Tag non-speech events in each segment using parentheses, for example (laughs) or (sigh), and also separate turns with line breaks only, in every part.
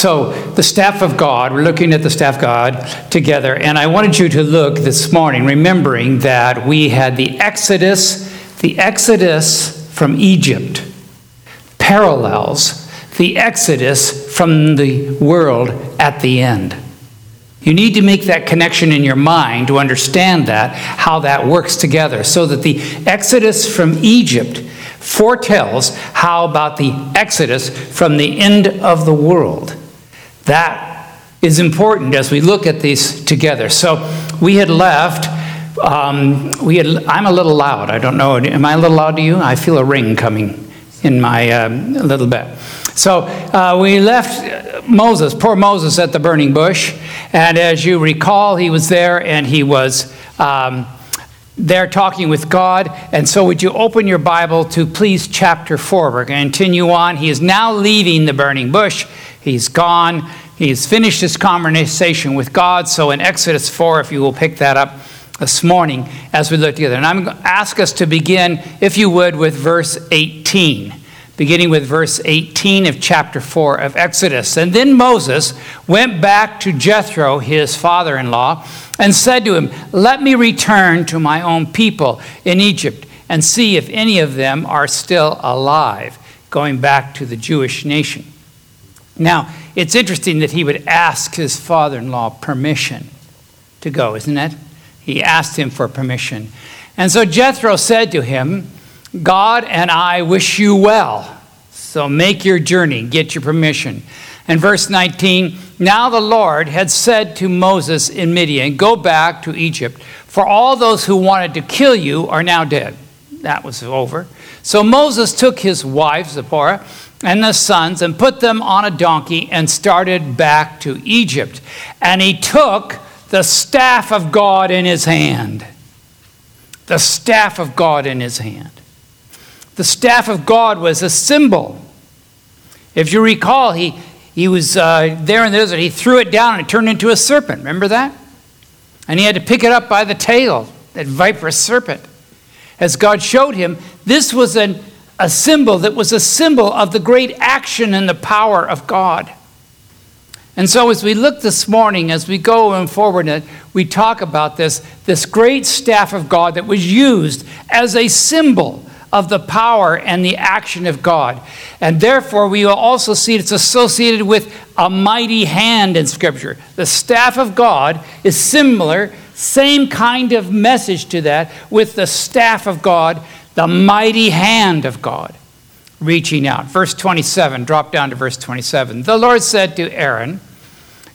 So, the staff of God, we're looking at the staff of God together, and I wanted you to look this morning, remembering that we had the Exodus, the Exodus from Egypt parallels the Exodus from the world at the end. You need to make that connection in your mind to understand that, how that works together, so that the Exodus from Egypt foretells how about the Exodus from the end of the world. That is important as we look at these together. So we had left. Um, we had, I'm a little loud. I don't know. Am I a little loud to you? I feel a ring coming in my um, little bit. So uh, we left Moses, poor Moses, at the burning bush. And as you recall, he was there and he was um, there talking with God. And so, would you open your Bible to please chapter 4? We're going to continue on. He is now leaving the burning bush. He's gone. He's finished his conversation with God. So in Exodus 4, if you will pick that up this morning as we look together. And I'm going to ask us to begin, if you would, with verse 18. Beginning with verse 18 of chapter 4 of Exodus. And then Moses went back to Jethro, his father in law, and said to him, Let me return to my own people in Egypt and see if any of them are still alive, going back to the Jewish nation. Now, it's interesting that he would ask his father in law permission to go, isn't it? He asked him for permission. And so Jethro said to him, God and I wish you well. So make your journey, get your permission. And verse 19 Now the Lord had said to Moses in Midian, Go back to Egypt, for all those who wanted to kill you are now dead. That was over. So Moses took his wife, Zipporah, and the sons and put them on a donkey and started back to Egypt. And he took the staff of God in his hand. The staff of God in his hand. The staff of God was a symbol. If you recall, he, he was uh, there in the desert. He threw it down and it turned into a serpent. Remember that? And he had to pick it up by the tail, that viperous serpent. As God showed him, this was an a symbol that was a symbol of the great action and the power of God. And so, as we look this morning, as we go and forward, and we talk about this, this great staff of God that was used as a symbol of the power and the action of God. And therefore, we will also see it's associated with a mighty hand in Scripture. The staff of God is similar, same kind of message to that, with the staff of God the mighty hand of God reaching out. Verse 27, drop down to verse 27. The Lord said to Aaron,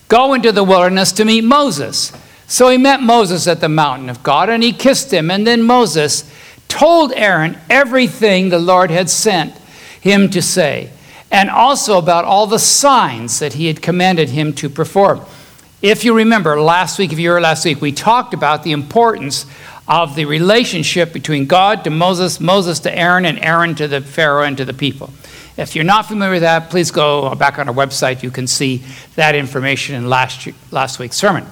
Go into the wilderness to meet Moses. So he met Moses at the mountain of God, and he kissed him. And then Moses told Aaron everything the Lord had sent him to say, and also about all the signs that he had commanded him to perform. If you remember last week, if you were last week, we talked about the importance of the relationship between God to Moses, Moses to Aaron, and Aaron to the Pharaoh and to the people. If you're not familiar with that, please go back on our website. You can see that information in last, last week's sermon.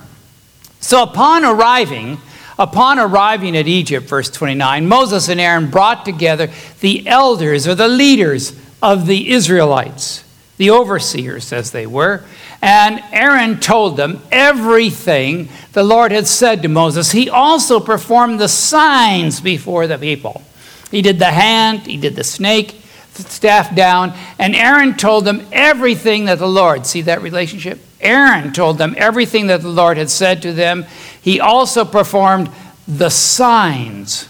So upon arriving, upon arriving at Egypt, verse 29, Moses and Aaron brought together the elders or the leaders of the Israelites, the overseers as they were, and Aaron told them everything the Lord had said to Moses. He also performed the signs before the people. He did the hand, he did the snake, staff down, and Aaron told them everything that the Lord, see that relationship? Aaron told them everything that the Lord had said to them. He also performed the signs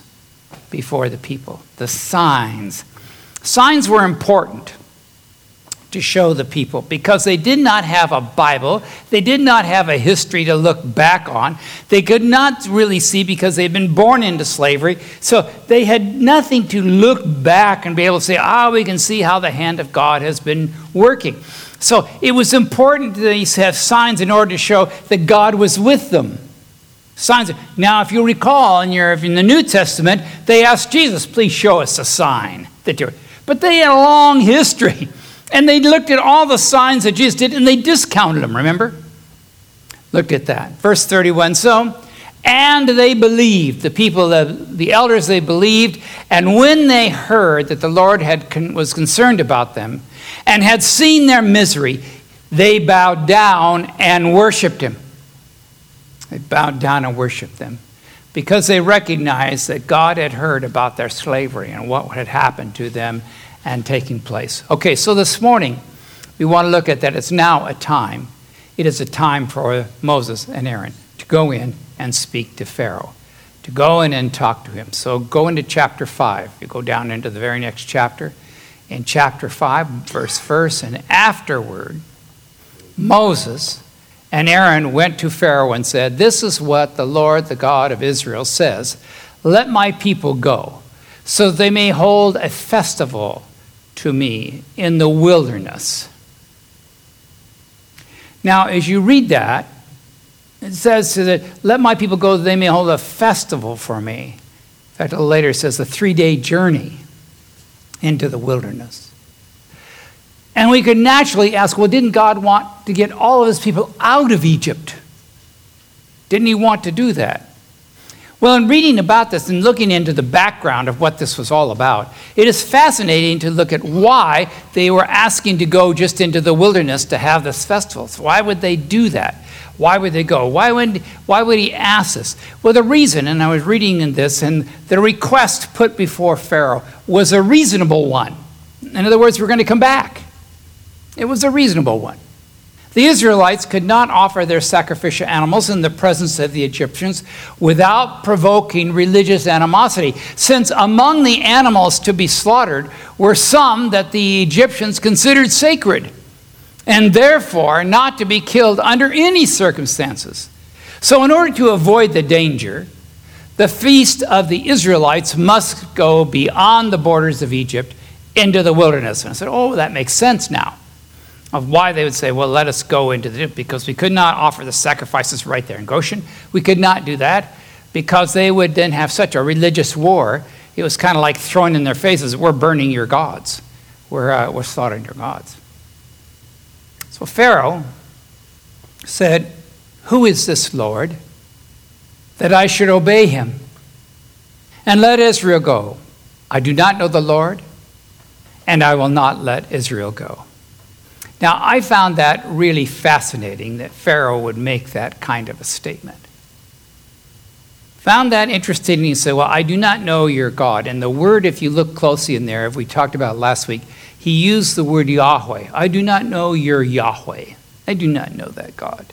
before the people. The signs. Signs were important to show the people because they did not have a Bible. They did not have a history to look back on. They could not really see because they'd been born into slavery. So they had nothing to look back and be able to say, ah, we can see how the hand of God has been working. So it was important that they have signs in order to show that God was with them. Signs. Now, if you recall in, your, in the New Testament, they asked Jesus, please show us a sign that you're. But they had a long history and they looked at all the signs that Jesus did and they discounted them, remember? Look at that. Verse 31. So, and they believed, the people, the, the elders, they believed. And when they heard that the Lord had, was concerned about them and had seen their misery, they bowed down and worshiped him. They bowed down and worshiped them because they recognized that God had heard about their slavery and what had happened to them and taking place. Okay, so this morning we want to look at that. It's now a time. It is a time for Moses and Aaron to go in and speak to Pharaoh, to go in and talk to him. So go into chapter 5. You go down into the very next chapter. In chapter 5, verse verse, and afterward, Moses and Aaron went to Pharaoh and said, This is what the Lord, the God of Israel, says Let my people go, so they may hold a festival to me in the wilderness. Now, as you read that, it says that let my people go that they may hold a festival for me. In fact, later it says a three day journey into the wilderness. And we could naturally ask well, didn't God want to get all of his people out of Egypt? Didn't he want to do that? Well, in reading about this and looking into the background of what this was all about, it is fascinating to look at why they were asking to go just into the wilderness to have this festival. So why would they do that? Why would they go? Why would, why would he ask this? Well, the reason, and I was reading in this, and the request put before Pharaoh was a reasonable one. In other words, we're going to come back. It was a reasonable one. The Israelites could not offer their sacrificial animals in the presence of the Egyptians without provoking religious animosity, since among the animals to be slaughtered were some that the Egyptians considered sacred, and therefore not to be killed under any circumstances. So, in order to avoid the danger, the feast of the Israelites must go beyond the borders of Egypt into the wilderness. And I said, Oh, that makes sense now of why they would say, well, let us go into the, because we could not offer the sacrifices right there in Goshen. We could not do that because they would then have such a religious war. It was kind of like throwing in their faces, we're burning your gods. We're, uh, we're slaughtering your gods. So Pharaoh said, Who is this Lord that I should obey him? And let Israel go. I do not know the Lord, and I will not let Israel go. Now, I found that really fascinating that Pharaoh would make that kind of a statement. Found that interesting. He said, Well, I do not know your God. And the word, if you look closely in there, if we talked about last week, he used the word Yahweh. I do not know your Yahweh. I do not know that God.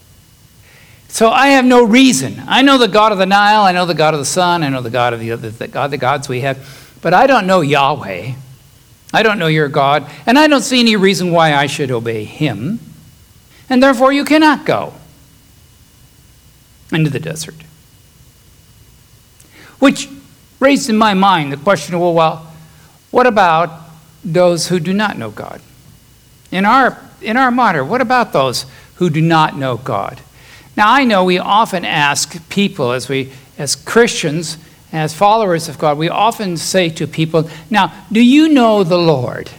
So I have no reason. I know the God of the Nile, I know the God of the sun, I know the God of the other the God, the gods we have, but I don't know Yahweh. I don't know your God, and I don't see any reason why I should obey him. And therefore, you cannot go into the desert. Which raised in my mind the question well, well, what about those who do not know God? In our, in our modern, what about those who do not know God? Now, I know we often ask people as, we, as Christians, as followers of God, we often say to people, Now, do you know the Lord?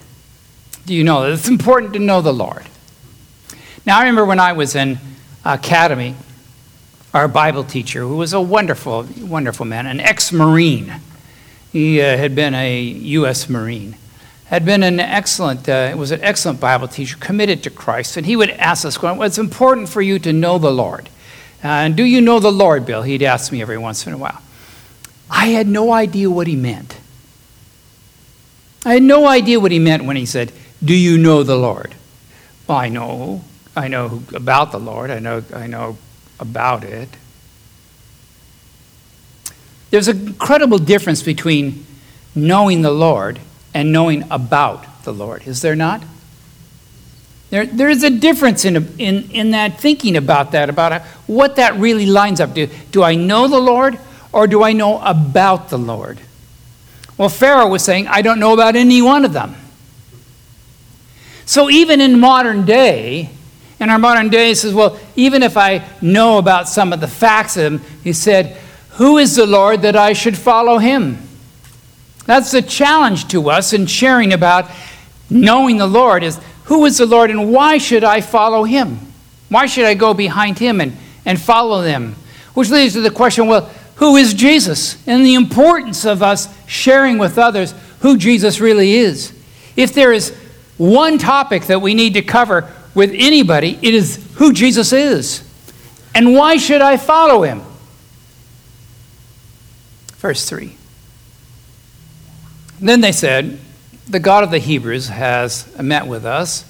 Do you know? It's important to know the Lord. Now, I remember when I was in academy, our Bible teacher, who was a wonderful, wonderful man, an ex Marine, he uh, had been a U.S. Marine, had been an excellent, uh, was an excellent Bible teacher, committed to Christ, and he would ask us, well, it's important for you to know the Lord. Uh, and do you know the Lord, Bill? He'd ask me every once in a while. I had no idea what he meant. I had no idea what he meant when he said, Do you know the Lord? Well, I know. I know about the Lord. I know, I know about it. There's an incredible difference between knowing the Lord and knowing about the Lord, is there not? There, there is a difference in, in, in that thinking about that, about what that really lines up to. Do I know the Lord or do I know about the Lord? Well, Pharaoh was saying, I don't know about any one of them. So even in modern day, in our modern day, he says, well, even if I know about some of the facts of him, he said, Who is the Lord that I should follow him? That's the challenge to us in sharing about knowing the Lord is who is the Lord and why should I follow him? Why should I go behind him and, and follow them? Which leads to the question well, who is Jesus and the importance of us sharing with others who Jesus really is. If there is one topic that we need to cover with anybody, it is who Jesus is. And why should I follow him? Verse 3. Then they said, The God of the Hebrews has met with us.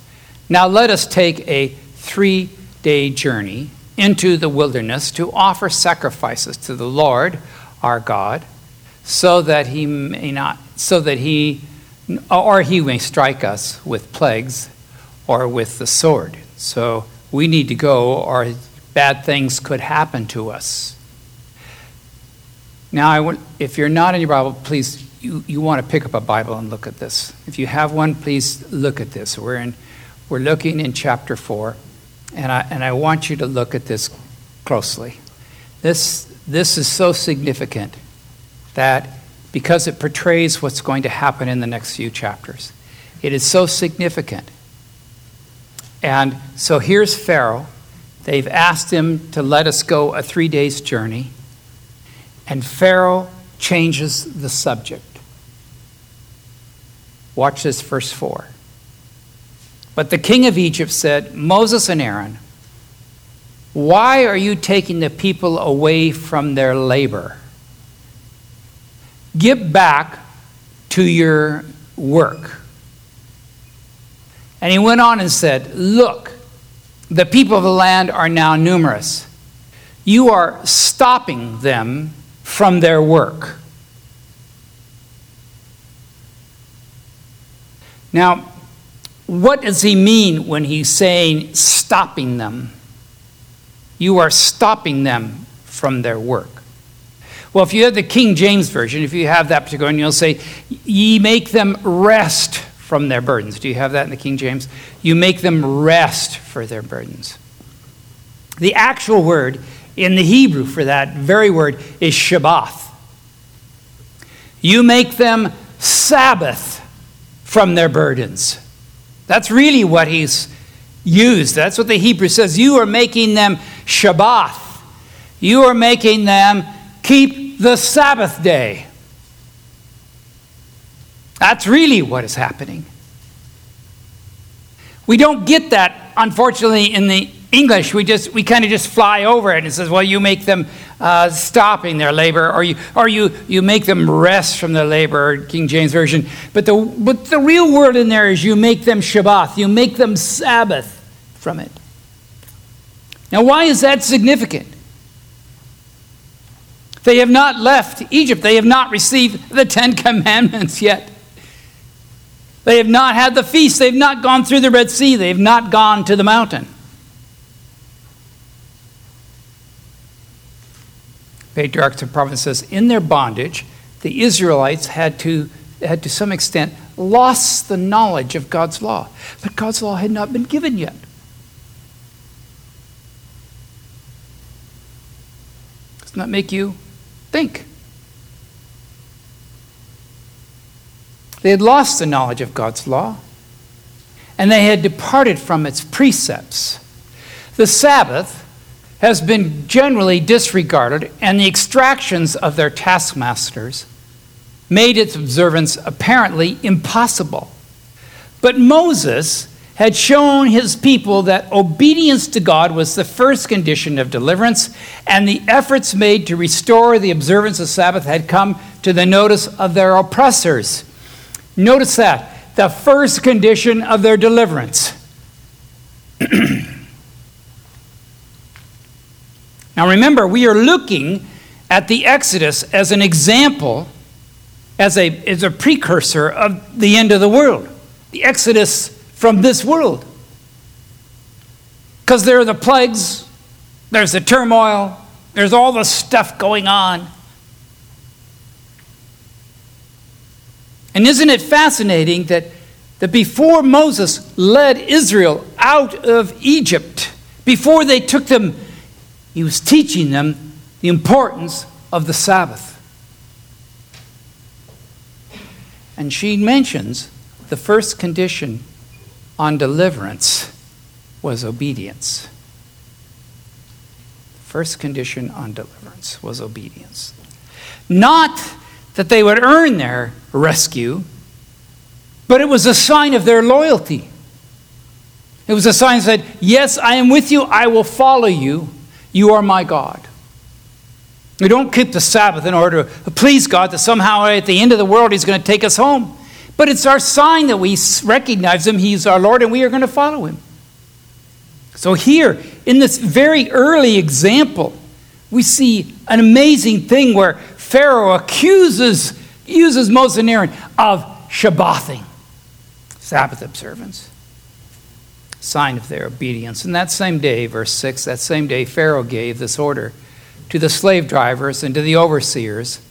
Now let us take a three day journey into the wilderness to offer sacrifices to the Lord our God, so that he may not, so that he, or he may strike us with plagues or with the sword. So we need to go, or bad things could happen to us. Now, I want, if you're not in your Bible, please, you, you want to pick up a Bible and look at this. If you have one, please look at this. We're, in, we're looking in chapter 4, and I, and I want you to look at this closely. This, this is so significant that because it portrays what's going to happen in the next few chapters, it is so significant. And so here's Pharaoh. They've asked him to let us go a three days journey. And Pharaoh changes the subject. Watch this, verse 4. But the king of Egypt said, Moses and Aaron, why are you taking the people away from their labor? Get back to your work. And he went on and said, Look, the people of the land are now numerous. You are stopping them from their work. Now, what does he mean when he's saying stopping them? You are stopping them from their work. Well, if you have the King James Version, if you have that particular one, you'll say, Ye make them rest from their burdens. Do you have that in the King James? You make them rest for their burdens. The actual word in the Hebrew for that very word is Shabbath. You make them Sabbath from their burdens. That's really what he's used. That's what the Hebrew says. You are making them Shabbath. You are making them keep the Sabbath day. That's really what is happening. We don't get that, unfortunately, in the English, we just we kind of just fly over it and it says, well, you make them uh, stopping their labor, or you or you you make them rest from their labor, King James version. But the but the real word in there is you make them Shabbath, you make them Sabbath from it. Now, why is that significant? They have not left Egypt. They have not received the Ten Commandments yet. They have not had the feast. They've not gone through the Red Sea. They've not gone to the mountain. Patriarchs says, in their bondage, the Israelites had to, had to some extent lost the knowledge of God's law. But God's law had not been given yet. Doesn't that make you think? They had lost the knowledge of God's law, and they had departed from its precepts. The Sabbath has been generally disregarded, and the extractions of their taskmasters made its observance apparently impossible. But Moses had shown his people that obedience to God was the first condition of deliverance, and the efforts made to restore the observance of Sabbath had come to the notice of their oppressors. Notice that the first condition of their deliverance. Now remember, we are looking at the Exodus as an example, as a, as a precursor of the end of the world. The Exodus from this world. Because there are the plagues, there's the turmoil, there's all the stuff going on. And isn't it fascinating that, that before Moses led Israel out of Egypt, before they took them he was teaching them the importance of the Sabbath. And she mentions the first condition on deliverance was obedience. First condition on deliverance was obedience. Not that they would earn their rescue, but it was a sign of their loyalty. It was a sign that said, Yes, I am with you. I will follow you. You are my God. We don't keep the Sabbath in order to please God, that somehow at the end of the world He's going to take us home. But it's our sign that we recognize Him, He's our Lord, and we are going to follow Him. So, here, in this very early example, we see an amazing thing where Pharaoh accuses, uses Moses and Aaron of Shabbathing, Sabbath observance sign of their obedience. And that same day, verse 6, that same day, Pharaoh gave this order to the slave drivers and to the overseers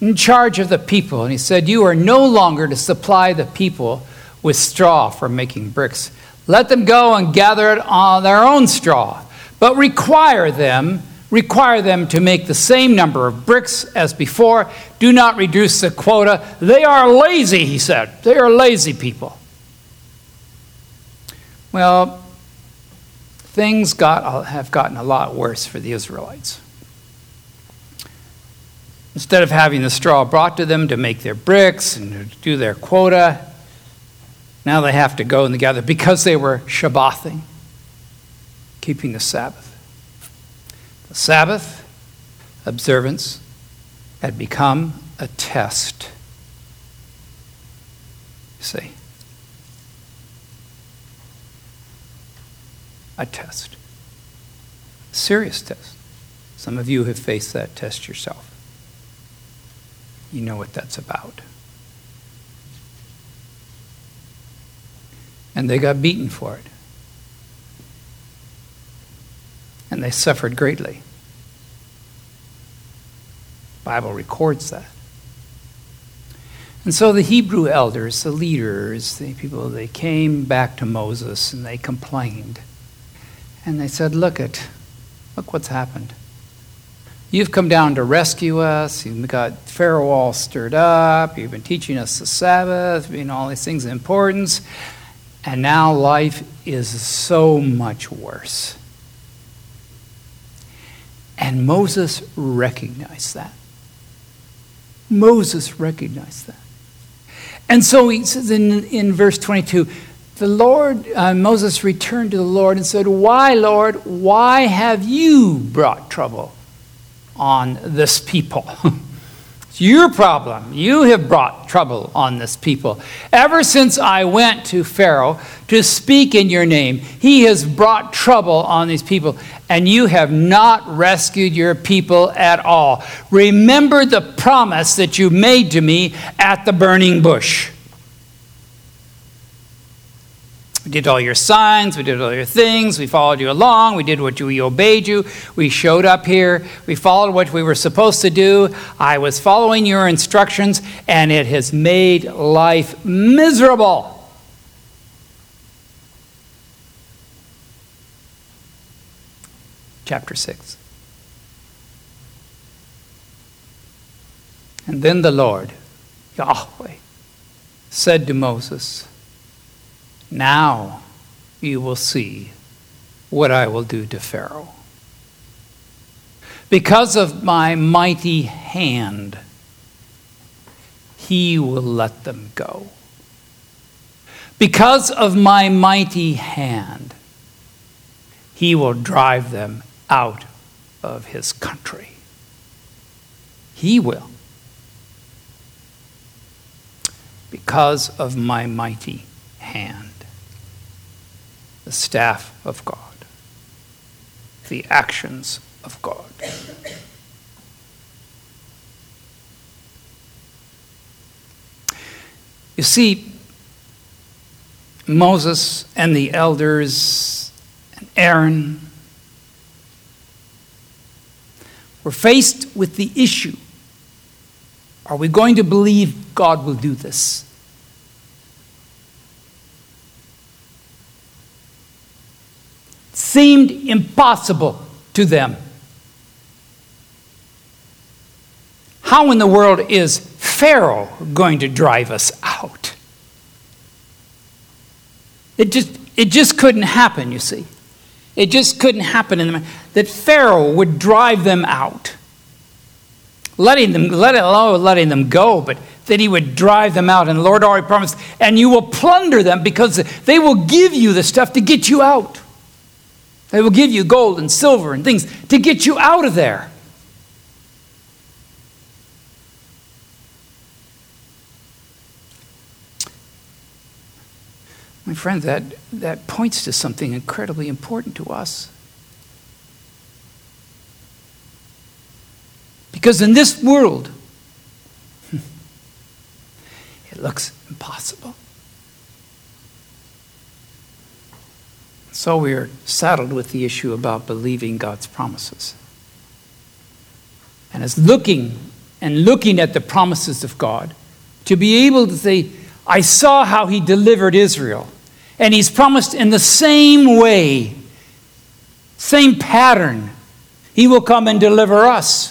in charge of the people. And he said, You are no longer to supply the people with straw for making bricks. Let them go and gather it on their own straw, but require them. Require them to make the same number of bricks as before. Do not reduce the quota. They are lazy, he said. They are lazy people. Well, things got, have gotten a lot worse for the Israelites. Instead of having the straw brought to them to make their bricks and to do their quota, now they have to go and gather (laughs) because they were Shabbathing, keeping the Sabbath. The Sabbath observance had become a test. See? A test. A serious test. Some of you have faced that test yourself. You know what that's about. And they got beaten for it. And they suffered greatly. The Bible records that. And so the Hebrew elders, the leaders, the people, they came back to Moses and they complained. And they said, Look at, look what's happened. You've come down to rescue us. You've got Pharaoh all stirred up. You've been teaching us the Sabbath, know, all these things of importance. And now life is so much worse. And Moses recognized that. Moses recognized that. And so he says in, in verse 22 the Lord, uh, Moses returned to the Lord and said, Why, Lord, why have you brought trouble on this people? (laughs) it's your problem. You have brought trouble on this people. Ever since I went to Pharaoh to speak in your name, he has brought trouble on these people, and you have not rescued your people at all. Remember the promise that you made to me at the burning bush. We did all your signs, we did all your things, we followed you along, we did what you, we obeyed you, we showed up here, we followed what we were supposed to do. I was following your instructions, and it has made life miserable. Chapter 6. And then the Lord, Yahweh, said to Moses, now you will see what I will do to Pharaoh. Because of my mighty hand, he will let them go. Because of my mighty hand, he will drive them out of his country. He will. Because of my mighty hand staff of God, the actions of God. You see, Moses and the elders and Aaron were faced with the issue are we going to believe God will do this? Seemed impossible to them. How in the world is Pharaoh going to drive us out? It just, it just couldn't happen, you see. It just couldn't happen in that Pharaoh would drive them out. Letting them, let alone letting them go, but that he would drive them out. And the Lord already promised, and you will plunder them because they will give you the stuff to get you out. They will give you gold and silver and things to get you out of there. My friend, that, that points to something incredibly important to us. Because in this world, (laughs) it looks impossible. So we are saddled with the issue about believing God's promises. And as looking and looking at the promises of God, to be able to say, I saw how he delivered Israel. And he's promised in the same way, same pattern, he will come and deliver us.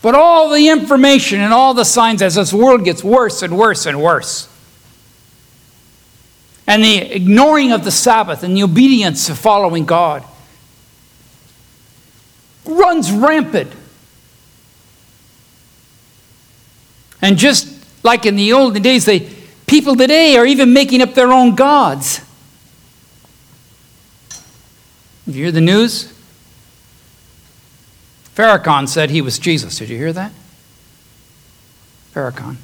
But all the information and all the signs as this world gets worse and worse and worse, and the ignoring of the Sabbath and the obedience of following God runs rampant. And just like in the olden days, they, people today are even making up their own gods. Did You hear the news? Farrakhan said he was Jesus. Did you hear that? Farrakhan.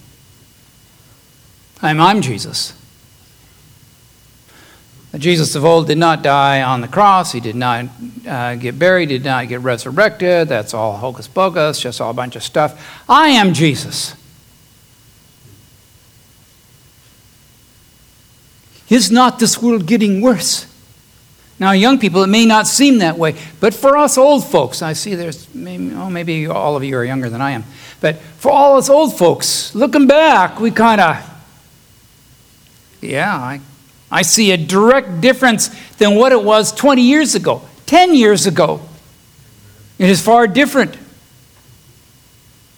I'm, I'm Jesus. Jesus of old did not die on the cross. He did not uh, get buried, did not get resurrected. That's all hocus pocus, just all a bunch of stuff. I am Jesus. Is not this world getting worse? Now, young people, it may not seem that way, but for us old folks, I see there's maybe, oh, maybe all of you are younger than I am, but for all us old folks, looking back, we kind of, yeah, I, I see a direct difference than what it was 20 years ago, 10 years ago. It is far different.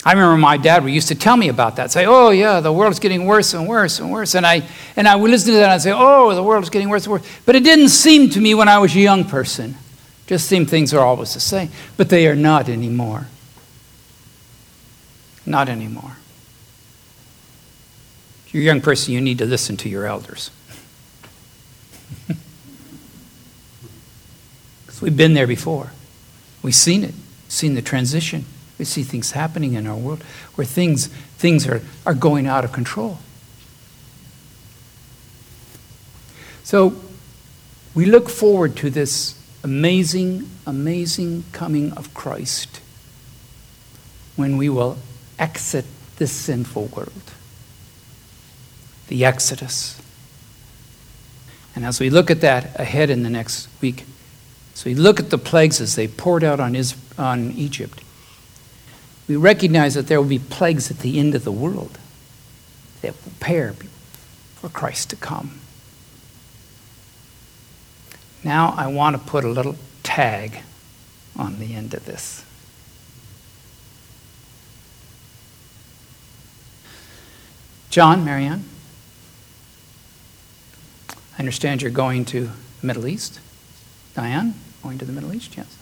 I remember my dad would used to tell me about that. Say, "Oh yeah, the world's getting worse and worse and worse," and I and I would listen to that and I'd say, "Oh, the world's getting worse and worse." But it didn't seem to me when I was a young person. Just seemed things are always the same, but they are not anymore. Not anymore. If you're a young person, you need to listen to your elders. (laughs) Because we've been there before. We've seen it, seen the transition. We see things happening in our world where things, things are, are going out of control. So we look forward to this amazing, amazing coming of Christ when we will exit this sinful world. The Exodus. And as we look at that ahead in the next week, so we look at the plagues as they poured out on, on Egypt we recognize that there will be plagues at the end of the world that prepare for Christ to come. Now I want to put a little tag on the end of this. John, Marianne, I understand you're going to the Middle East. Diane, going to the Middle East? Yes.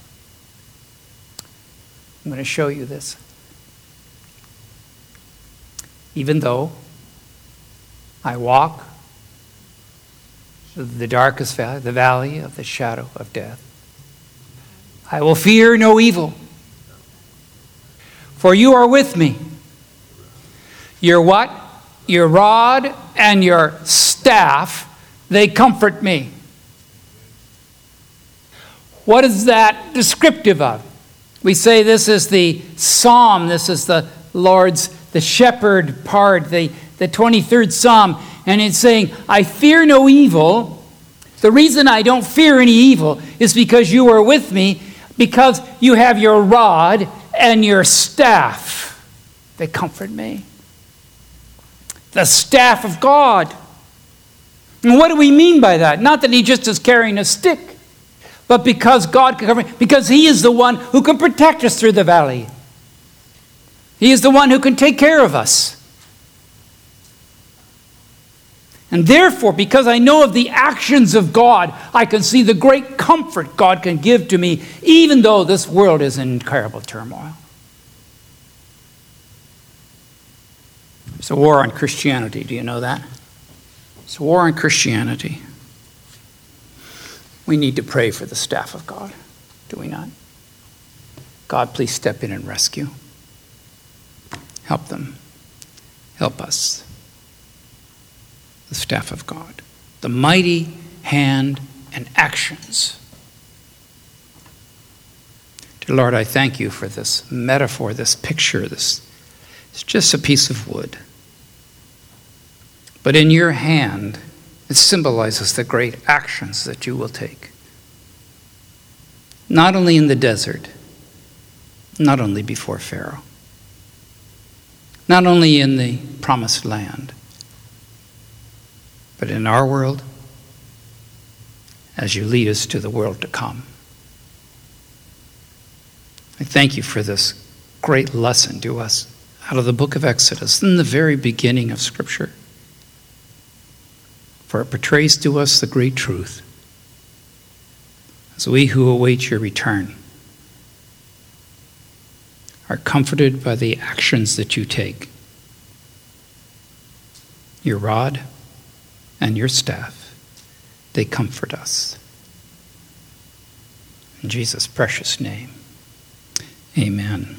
I'm going to show you this even though I walk the darkest valley, the valley of the shadow of death. I will fear no evil, for you are with me. Your what? Your rod and your staff, they comfort me. What is that descriptive of? We say this is the psalm, this is the Lord's the shepherd part, the, the 23rd Psalm, and it's saying, I fear no evil. The reason I don't fear any evil is because you are with me, because you have your rod and your staff. They comfort me. The staff of God. And what do we mean by that? Not that he just is carrying a stick, but because God can cover, because he is the one who can protect us through the valley. He is the one who can take care of us. And therefore, because I know of the actions of God, I can see the great comfort God can give to me, even though this world is in terrible turmoil. It's a war on Christianity. Do you know that? It's war on Christianity. We need to pray for the staff of God, do we not? God, please step in and rescue. Help them. Help us. The staff of God. The mighty hand and actions. Dear Lord, I thank you for this metaphor, this picture, this it's just a piece of wood. But in your hand, it symbolizes the great actions that you will take. Not only in the desert, not only before Pharaoh, not only in the promised land, but in our world as you lead us to the world to come. I thank you for this great lesson to us out of the book of Exodus, in the very beginning of Scripture. For it portrays to us the great truth as we who await your return are comforted by the actions that you take. Your rod and your staff, they comfort us. In Jesus' precious name, amen.